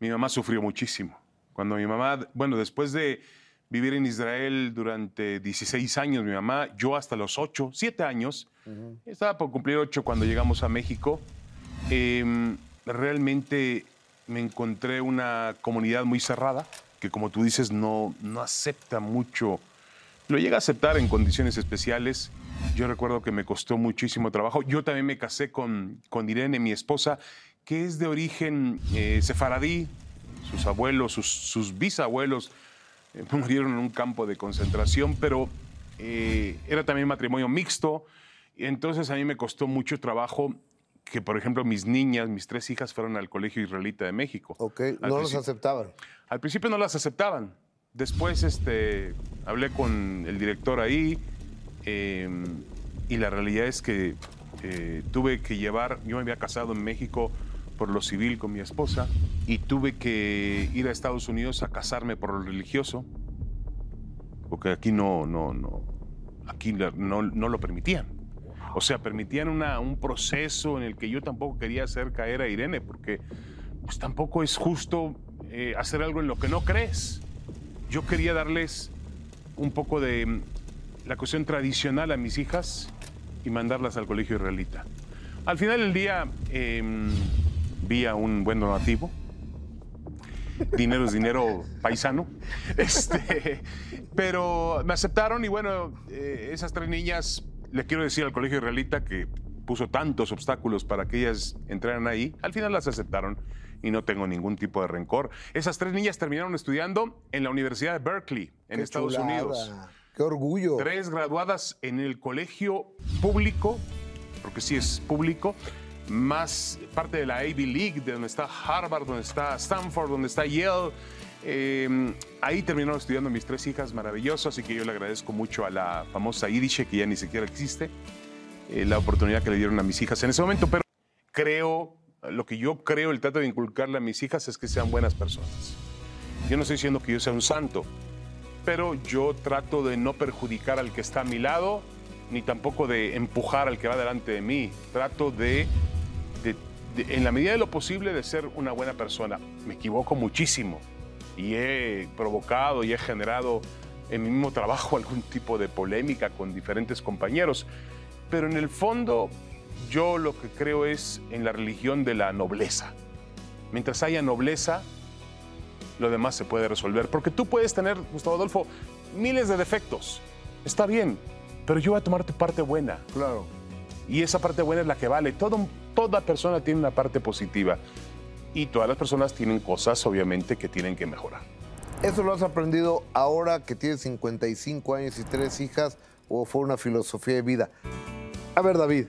mi mamá sufrió muchísimo. Cuando mi mamá, bueno, después de vivir en Israel durante 16 años, mi mamá, yo hasta los 8, 7 años, estaba por cumplir 8 cuando llegamos a México, em, realmente me encontré una comunidad muy cerrada, que como tú dices, no, no acepta mucho, lo llega a aceptar en condiciones especiales. Yo recuerdo que me costó muchísimo trabajo. Yo también me casé con, con Irene, mi esposa, que es de origen eh, sefaradí. Sus abuelos, sus, bisabuelos eh, murieron en un campo de concentración, pero eh, era también matrimonio mixto. Entonces a mí me costó mucho trabajo que, por ejemplo, mis niñas, mis tres hijas, fueron al Colegio Israelita de México. Ok, no los aceptaban. Al principio no las aceptaban. Después este, hablé con el director ahí em, y la realidad es que tuve que llevar, yo me había casado en México por lo civil con mi esposa y tuve que ir a Estados Unidos a casarme por lo religioso, porque aquí no, no, no, aquí no, no lo permitían. O sea, permitían una, un proceso en el que yo tampoco quería hacer caer a Irene, porque pues tampoco es justo eh, hacer algo en lo que no crees. Yo quería darles un poco de mm, la cuestión tradicional a mis hijas y mandarlas al colegio israelita. Al final del día, em, un buen donativo. Dinero es dinero paisano. Este, pero me aceptaron y bueno, eh, esas tres niñas, le quiero decir al colegio israelita que puso tantos obstáculos para que ellas entraran ahí, al final las aceptaron y no tengo ningún tipo de rencor. Esas tres niñas terminaron estudiando en la Universidad de Berkeley, en Estados Unidos. ¡Qué orgullo! Tres graduadas en el colegio público, porque sí es público, más parte de la Ivy League, de donde está Harvard, donde está Stanford, donde está Yale. Em, ahí terminaron estudiando mis tres hijas, maravilloso, así que yo le agradezco mucho a la famosa Yiddish, que ya ni siquiera existe, eh, la oportunidad que le dieron a mis hijas en ese momento, pero creo, lo que yo creo, el trato de inculcarle a mis hijas es que sean buenas personas. Yo no estoy diciendo que yo sea un santo, pero yo trato de no perjudicar al que está a mi lado, ni tampoco de empujar al que va delante de mí. Trato de en la medida de lo posible, de ser una buena persona. Me equivoco muchísimo y he provocado y he generado en mi mismo trabajo algún tipo de polémica con diferentes compañeros. Pero en el fondo, yo lo que creo es en la religión de la nobleza. Mientras haya nobleza, lo demás se puede resolver. Porque tú puedes tener, Gustavo Adolfo, miles de defectos. Está bien, pero yo voy a tomar tu parte buena. Claro. Y esa parte buena es la que vale. Todo, toda persona tiene una parte positiva. Y todas las personas tienen cosas, obviamente, que tienen que mejorar. ¿Eso lo has aprendido ahora que tienes 55 años y tres hijas o fue una filosofía de vida? A ver, David,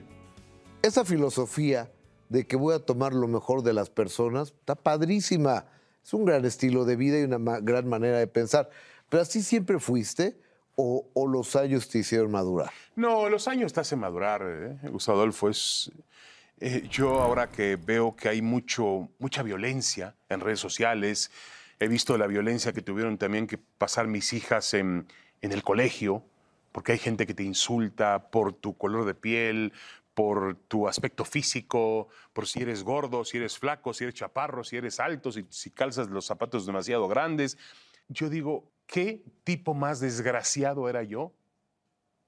esa filosofía de que voy a tomar lo mejor de las personas está padrísima. Es un gran estilo de vida y una gran manera de pensar. Pero así siempre fuiste o, los años te hicieron madurar? No, los años te hacen madurar, ¿eh? Gustavo Adolfo. Es, eh, yo ahora que veo que hay mucho, mucha violencia en redes sociales, he visto la violencia que tuvieron también que pasar mis hijas en, en el colegio, porque hay gente que te insulta por tu color de piel, por tu aspecto físico, por si eres gordo, si eres flaco, si eres chaparro, si eres alto, si, si calzas los zapatos demasiado grandes. Yo digo, ¿qué tipo más desgraciado era yo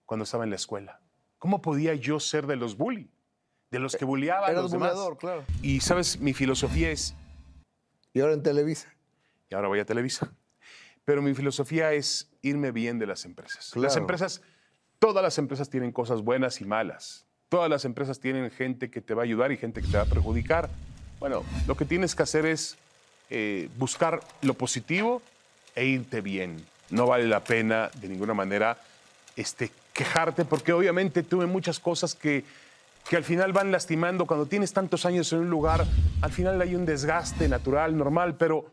cuando estaba en la escuela? ¿Cómo podía yo ser de los bully? De los que bulliaban a los demás. claro. Y sabes, mi filosofía es. Y ahora en Televisa. Y ahora voy a Televisa. Pero mi filosofía es irme bien de las empresas. Las empresas, todas las empresas tienen cosas buenas y malas. Todas las empresas tienen gente que te va a ayudar y gente que te va a perjudicar. Bueno, lo que tienes que hacer es eh, buscar lo positivo e irte bien. No vale la pena de ninguna manera este, quejarte porque obviamente tuve muchas cosas que, que al final van lastimando. Cuando tienes tantos años en un lugar, al final hay un desgaste natural, normal, pero,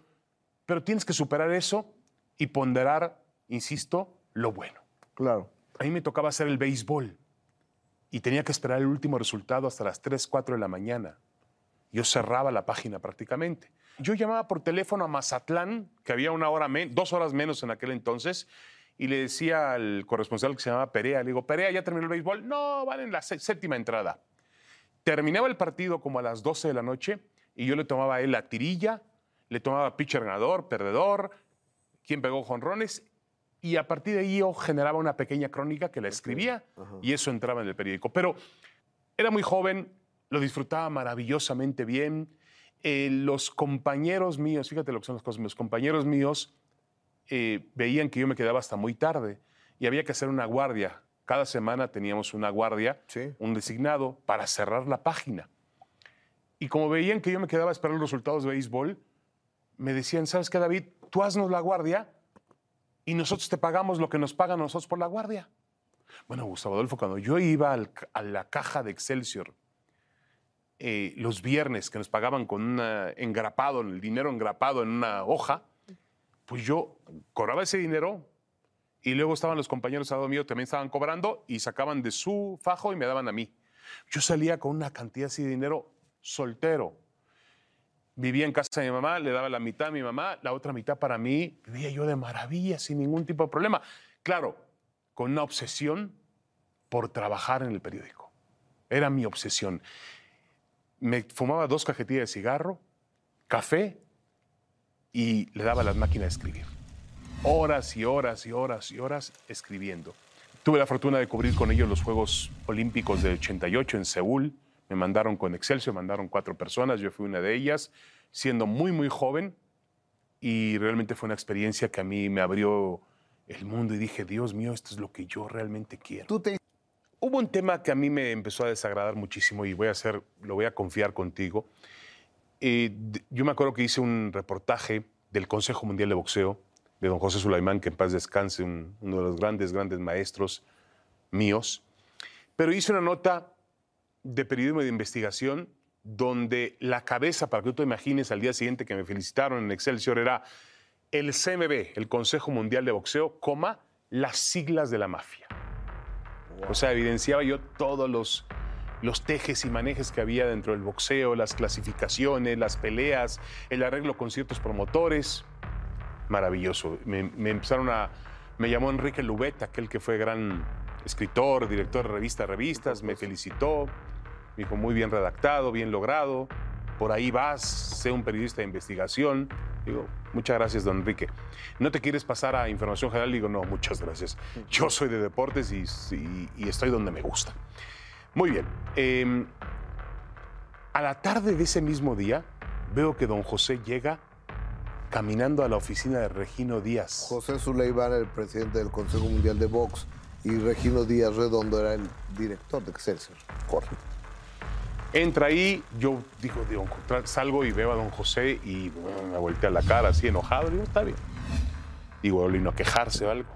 pero tienes que superar eso y ponderar, insisto, lo bueno. Claro. A mí me tocaba hacer el béisbol y tenía que esperar el último resultado hasta las 3, 4 de la mañana. Yo cerraba la página prácticamente. Yo llamaba por teléfono a Mazatlán, que había una hora dos horas menos en aquel entonces, y le decía al corresponsal que se llamaba Perea, le digo, Perea, ¿ya terminó el béisbol? No, van en la séptima entrada. Terminaba el partido como a las 12 de la noche y yo le tomaba a él la tirilla, le tomaba pitcher ganador, perdedor, quién pegó jonrones, y a partir de ahí yo generaba una pequeña crónica que la escribía y eso entraba en el periódico. Pero era muy joven, lo disfrutaba maravillosamente bien. Eh, los compañeros míos, fíjate lo que son las cosas, los compañeros míos eh, veían que yo me quedaba hasta muy tarde y había que hacer una guardia. Cada semana teníamos una guardia, Sí. un designado, para cerrar la página. Y como veían que yo me quedaba a esperar los resultados de béisbol, me decían, ¿sabes qué, David? Tú haznos la guardia y nosotros te pagamos lo que nos pagan nosotros por la guardia. Bueno, Gustavo Adolfo, cuando yo iba al a la caja de Excelsior eh, los viernes que nos pagaban con un engrapado, el dinero engrapado en una hoja, pues yo cobraba ese dinero y luego estaban los compañeros al lado mío, también estaban cobrando y sacaban de su fajo y me daban a mí. Yo salía con una cantidad así de dinero soltero. Vivía en casa de mi mamá, le daba la mitad a mi mamá, la otra mitad para mí. Vivía yo de maravilla, sin ningún tipo de problema. Claro, con una obsesión por trabajar en el periódico. Era mi obsesión. Me fumaba dos cajetillas de cigarro, café y le daba a las máquinas de escribir. Horas y horas y horas y horas escribiendo. Tuve la fortuna de cubrir con ellos los Juegos Olímpicos del 88 en Seúl. Me mandaron con Excelsior, mandaron cuatro personas, yo fui una de ellas, siendo muy, muy joven. Y realmente fue una experiencia que a mí me abrió el mundo y dije, Dios mío, esto es lo que yo realmente quiero. Tú te Hubo un tema que a mí me empezó a desagradar muchísimo y voy a hacer, lo voy a confiar contigo. Eh, yo me acuerdo que hice un reportaje del Consejo Mundial de Boxeo de don José Sulaimán, que en paz descanse, un- uno de los grandes, grandes maestros míos. Pero hice una nota de periodismo de investigación donde la cabeza, para que tú te imagines, al día siguiente que me felicitaron en Excelsior, era el CMB, el Consejo Mundial de Boxeo, coma, las siglas de la mafia. O sea, evidenciaba yo todos los, los tejes y manejes que había dentro del boxeo, las clasificaciones, las peleas, el arreglo con ciertos promotores. Maravilloso. Me, empezaron a. Me llamó Enrique Lubet, aquel que fue gran escritor, director de revista Revistas, me felicitó. Me dijo, muy bien redactado, bien logrado. Por ahí vas, sé un periodista de investigación. Digo, muchas gracias, don Enrique. ¿No te quieres pasar a información general? Digo, no, muchas gracias. Yo soy de deportes y estoy donde me gusta. Muy bien. eh, a la tarde de ese mismo día, veo que don José llega caminando a la oficina de Regino Díaz. José Zuleimán, el presidente del Consejo Mundial de Box, y Regino Díaz Redondo era el director de Excelsior. Correcto. Entra ahí, yo digo, salgo y veo a don José y bueno, me voltea la cara así enojado. Digo, está bien. Digo, vino a quejarse o algo.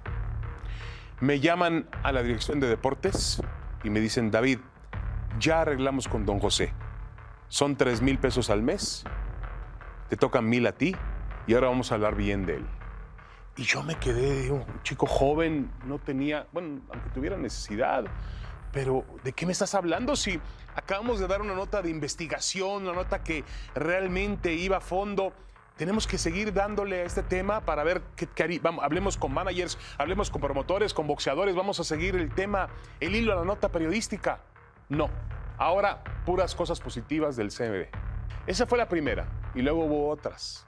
Me llaman a la dirección de deportes y me dicen, David, ya arreglamos con don José. Son tres mil pesos al mes, te tocan mil a ti y ahora vamos a hablar bien de él. Y yo me quedé, digo, un chico joven, no tenía, bueno, aunque tuviera necesidad, pero ¿de qué me estás hablando si acabamos de dar una nota de investigación, una nota que realmente iba a fondo? Tenemos que seguir dándole a este tema para ver qué, qué vamos, hablemos con managers, hablemos con promotores, con boxeadores, vamos a seguir el tema, el hilo a la nota periodística. No, ahora puras cosas positivas del CMB. Esa fue la primera y luego hubo otras.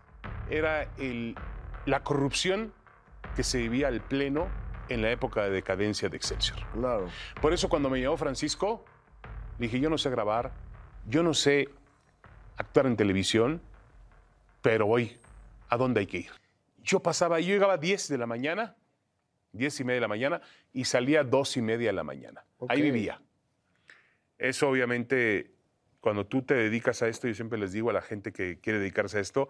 Era el- la corrupción que se vivía al pleno en la época de decadencia de Excelsior. Claro. Por eso cuando me llamó Francisco, dije, yo no sé grabar, yo no sé actuar en televisión, pero voy a dónde hay que ir. Yo pasaba, yo llegaba a 10 de la mañana, 10 y media de la mañana, y salía a 2 y media de la mañana. Ahí Ok. vivía. Eso obviamente, cuando tú te dedicas a esto, yo siempre les digo a la gente que quiere dedicarse a esto,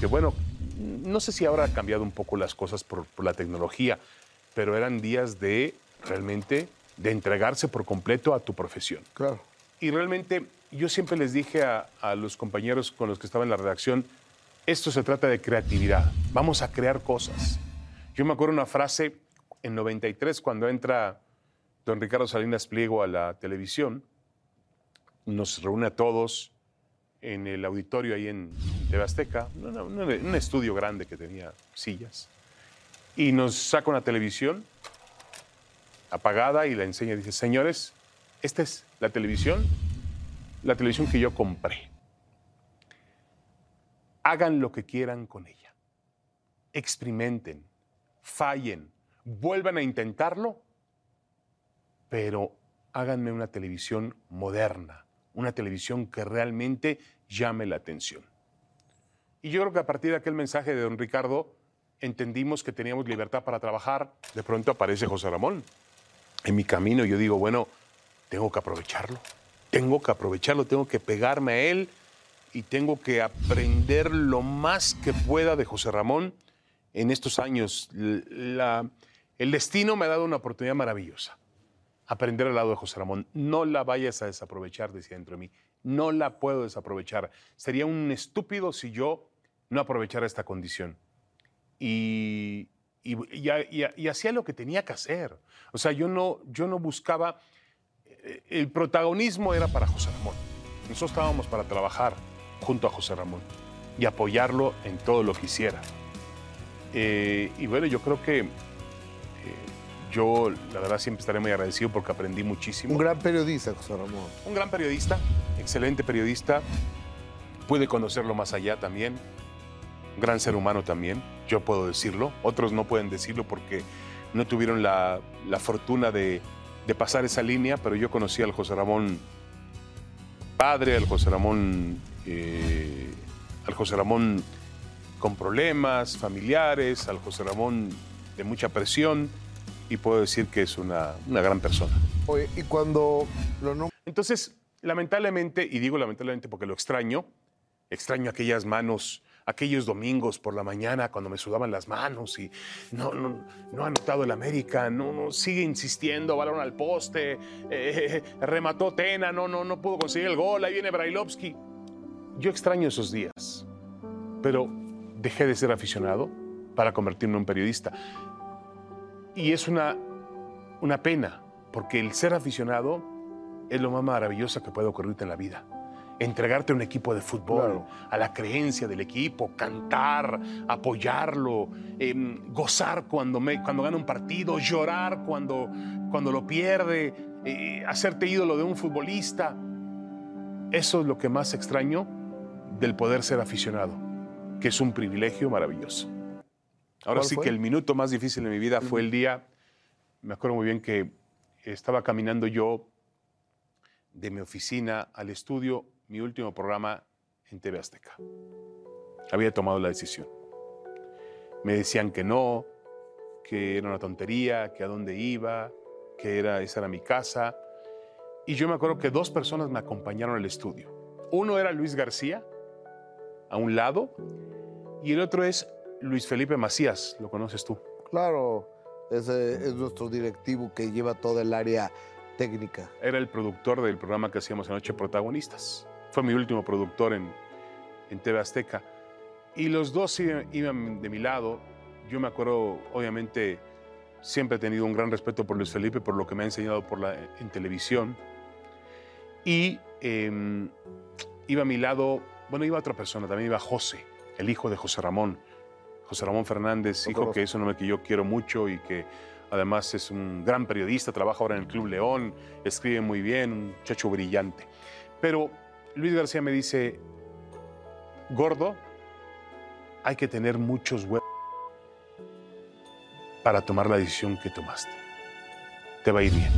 que bueno, no sé si ahora han cambiado un poco las cosas por, por la tecnología, pero eran días de realmente de entregarse por completo a tu profesión. Claro. Y realmente yo siempre les dije a, a los compañeros con los que estaba en la redacción, esto se trata de creatividad, vamos a crear cosas. Yo me acuerdo una frase en 93 cuando entra don Ricardo Salinas Pliego a la televisión, nos reúne a todos en el auditorio ahí en TV Azteca, un, estudio grande que tenía sillas, y nos saca una televisión apagada y la enseña dice, señores, esta es la televisión, la televisión que yo compré. Hagan lo que quieran con ella. Experimenten, fallen, vuelvan a intentarlo, pero háganme una televisión moderna, una televisión que realmente llame la atención. Y yo creo que a partir de aquel mensaje de don Ricardo, entendimos que teníamos libertad para trabajar. De pronto aparece José Ramón en mi camino. Yo digo, bueno, tengo que aprovecharlo. Tengo que aprovecharlo, tengo que pegarme a él y tengo que aprender lo más que pueda de José Ramón en estos años. La, el destino me ha dado una oportunidad maravillosa. Aprender al lado de José Ramón. No la vayas a desaprovechar, decía dentro de mí. No la puedo desaprovechar. Sería un estúpido si yo no aprovechara esta condición. Y, y, hacía lo que tenía que hacer. O sea, yo no, yo no buscaba... Eh, el protagonismo era para José Ramón. Nosotros estábamos para trabajar junto a José Ramón y apoyarlo en todo lo que hiciera. Eh, y bueno, yo creo que eh, yo, la verdad, siempre estaré muy agradecido porque aprendí muchísimo. Un gran periodista, José Ramón. Un gran periodista, excelente periodista. Pude conocerlo más allá también. Gran ser humano también, yo puedo decirlo. Otros no pueden decirlo porque no tuvieron la, fortuna de, pasar esa línea, pero yo conocí al José Ramón padre, al José Ramón, eh, al José Ramón con problemas familiares, al José Ramón de mucha presión y puedo decir que es una, gran persona. Oye, y cuando lo Entonces, lamentablemente, y digo lamentablemente porque lo extraño, extraño aquellas manos, aquellos domingos por la mañana cuando me sudaban las manos y no, no, no ha anotado el América, no, no, sigue insistiendo, balón al poste, eh, remató Tena, no, no, no pudo conseguir el gol, ahí viene Brailovsky. Yo extraño esos días, pero dejé de ser aficionado para convertirme en periodista. Y es una, una pena, porque el ser aficionado es lo más maravilloso que puede ocurrirte en la vida. Entregarte a un equipo de fútbol, a la creencia del equipo, cantar, apoyarlo, em, gozar cuando, me, cuando gana un partido, llorar cuando, cuando lo pierde, eh, hacerte ídolo de un futbolista. Eso es lo que más extraño del poder ser aficionado, que es un privilegio maravilloso. Ahora sí que el minuto más difícil de mi vida fue el día, me acuerdo muy bien que estaba caminando yo de mi oficina al estudio, mi último programa en TV Azteca. Había tomado la decisión. Me decían que no, que era una tontería, que a dónde iba, que era, esa era mi casa. Y yo me acuerdo que dos personas me acompañaron al estudio. Uno era Luis García, a un lado, y el otro es Luis Felipe Macías, ¿lo conoces tú? Claro, ese es nuestro directivo que lleva toda el área técnica. Era el productor del programa que hacíamos anoche Protagonistas. Fue mi último productor en, en TV Azteca. Y los dos iban de mi lado. Yo me acuerdo, obviamente, siempre he tenido un gran respeto por Luis Felipe, por lo que me ha enseñado por la, en televisión. Y em, iba a mi lado, bueno, iba otra persona, también iba José, el hijo de José Ramón José Ramón Fernández, hijo que es un hombre que yo quiero mucho y que además es un gran periodista, trabaja ahora en el Club León, escribe muy bien, un chacho brillante. Pero Luis García me dice, gordo, hay que tener muchos huevos para tomar la decisión que tomaste. Te va a ir bien.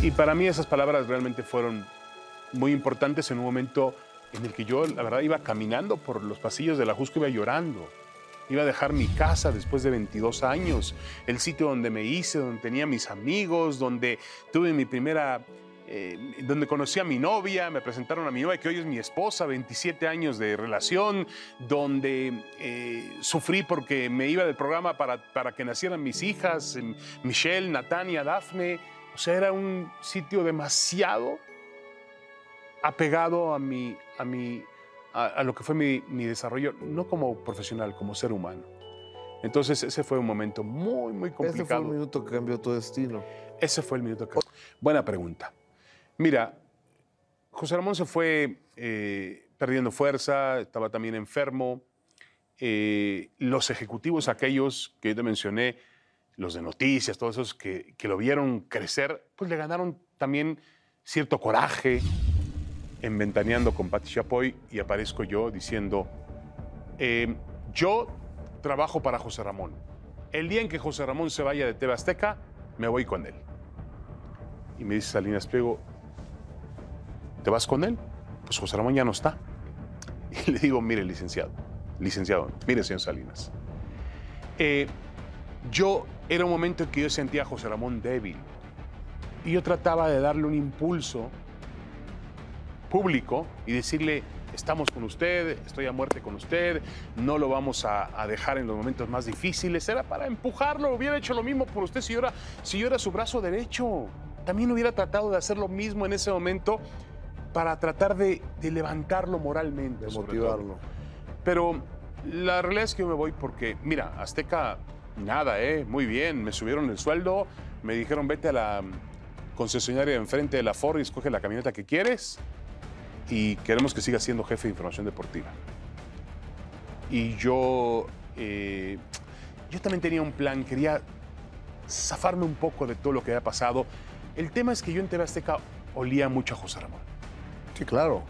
Y para mí esas palabras realmente fueron muy importantes en un momento en el que yo, la verdad, iba caminando por los pasillos de la Jusco, iba llorando. Iba a dejar mi casa después de 22 años, el sitio donde me hice, donde tenía mis amigos, donde tuve mi primera, eh, donde conocí a mi novia, me presentaron a mi novia, que hoy es mi esposa, 27 años de relación, donde eh, sufrí porque me iba del programa para, para que nacieran mis hijas, Michelle, Natania, Dafne. O sea, era un sitio demasiado apegado a, mi, a, mi, a, lo que fue mi, mi, desarrollo, no como profesional, como ser humano. Entonces ese fue un momento muy, muy complicado. Ese fue el minuto que cambió tu destino. Ese fue el minuto que... Buena pregunta. Mira, José Ramón se fue eh, perdiendo fuerza, estaba también enfermo. Eh, los ejecutivos, aquellos que yo te mencioné, los de noticias, todos esos que, que lo vieron crecer, pues le ganaron también cierto coraje, en Ventaneando con Pati Chapoy y aparezco yo diciendo, eh, yo trabajo para José Ramón. El día en que José Ramón se vaya de TV Azteca, me voy con él. Y me dice Salinas Pliego, ¿te vas con él? Pues José Ramón ya no está. Y le digo, mire, licenciado, licenciado, mire, señor Salinas. eh, yo era un momento en que yo sentía a José Ramón débil. Y yo trataba de darle un impulso público y decirle, estamos con usted, estoy a muerte con usted, no lo vamos a, a dejar en los momentos más difíciles. Era para empujarlo, hubiera hecho lo mismo por usted si yo era, si yo era su brazo derecho. También hubiera tratado de hacer lo mismo en ese momento para tratar de, de levantarlo moralmente. De motivarlo. Pero la realidad es que yo me voy porque, mira, Azteca, nada, ¿eh? Muy bien, me subieron el sueldo, me dijeron vete a la concesionaria enfrente de la Ford y escoge la camioneta que quieres y queremos que sigas siendo jefe de información deportiva. Y yo, eh, yo también tenía un plan, quería zafarme un poco de todo lo que había pasado. El tema es que yo en TV Azteca olía mucho a José Ramón. Sí, claro.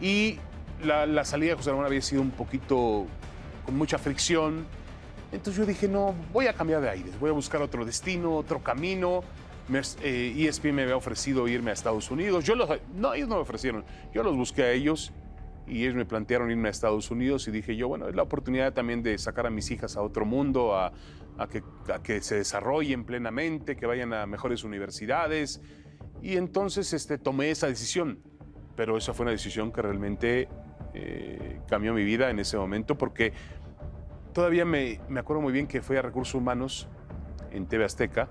Y la, la salida de José Ramón había sido un poquito con mucha fricción. Entonces yo dije, no, voy a cambiar de aires, voy a buscar otro destino, otro camino. Me, eh, ESPN me había ofrecido irme a Estados Unidos. Yo los, no, ellos no me ofrecieron. Yo los busqué a ellos y ellos me plantearon irme a Estados Unidos y dije yo, bueno, es la oportunidad también de sacar a mis hijas a otro mundo, a, a que, a que se desarrollen plenamente, que vayan a mejores universidades. Y entonces este, tomé esa decisión. Pero esa fue una decisión que realmente eh, cambió mi vida en ese momento porque todavía me, me acuerdo muy bien que fui a Recursos Humanos en TV Azteca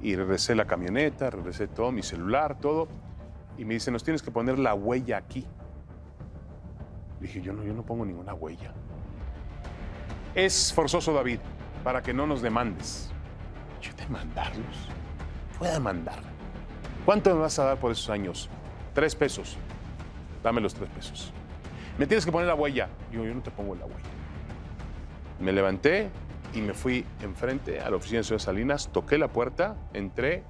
y regresé la camioneta, regresé todo, mi celular, todo. Y me dice, nos tienes que poner la huella aquí. Dije, yo no, yo no pongo ninguna huella. Es forzoso, David, para que no nos demandes. Yo demandarlos. Voy a demandar. ¿Cuánto me vas a dar por esos años? Tres pesos. Dame los tres pesos. Me tienes que poner la huella. Yo, yo no te pongo la huella. Me levanté y me fui enfrente a la oficina del señor Salinas, toqué la puerta, entré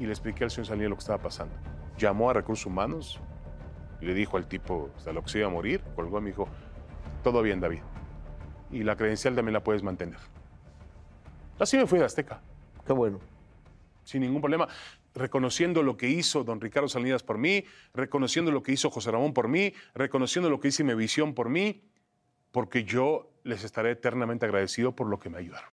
y le expliqué al señor Salinas lo que estaba pasando. Llamó a Recursos Humanos y le dijo al tipo hasta lo que se iba a morir, colgó y me dijo, todo bien David. Y la credencial también la puedes mantener. Así me fui de Azteca, Qué bueno. sin ningún problema, reconociendo lo que hizo don Ricardo Salinas por mí, reconociendo lo que hizo José Ramón por mí, reconociendo lo que hizo Visión por mí, porque yo les estaré eternamente agradecido por lo que me ayudaron.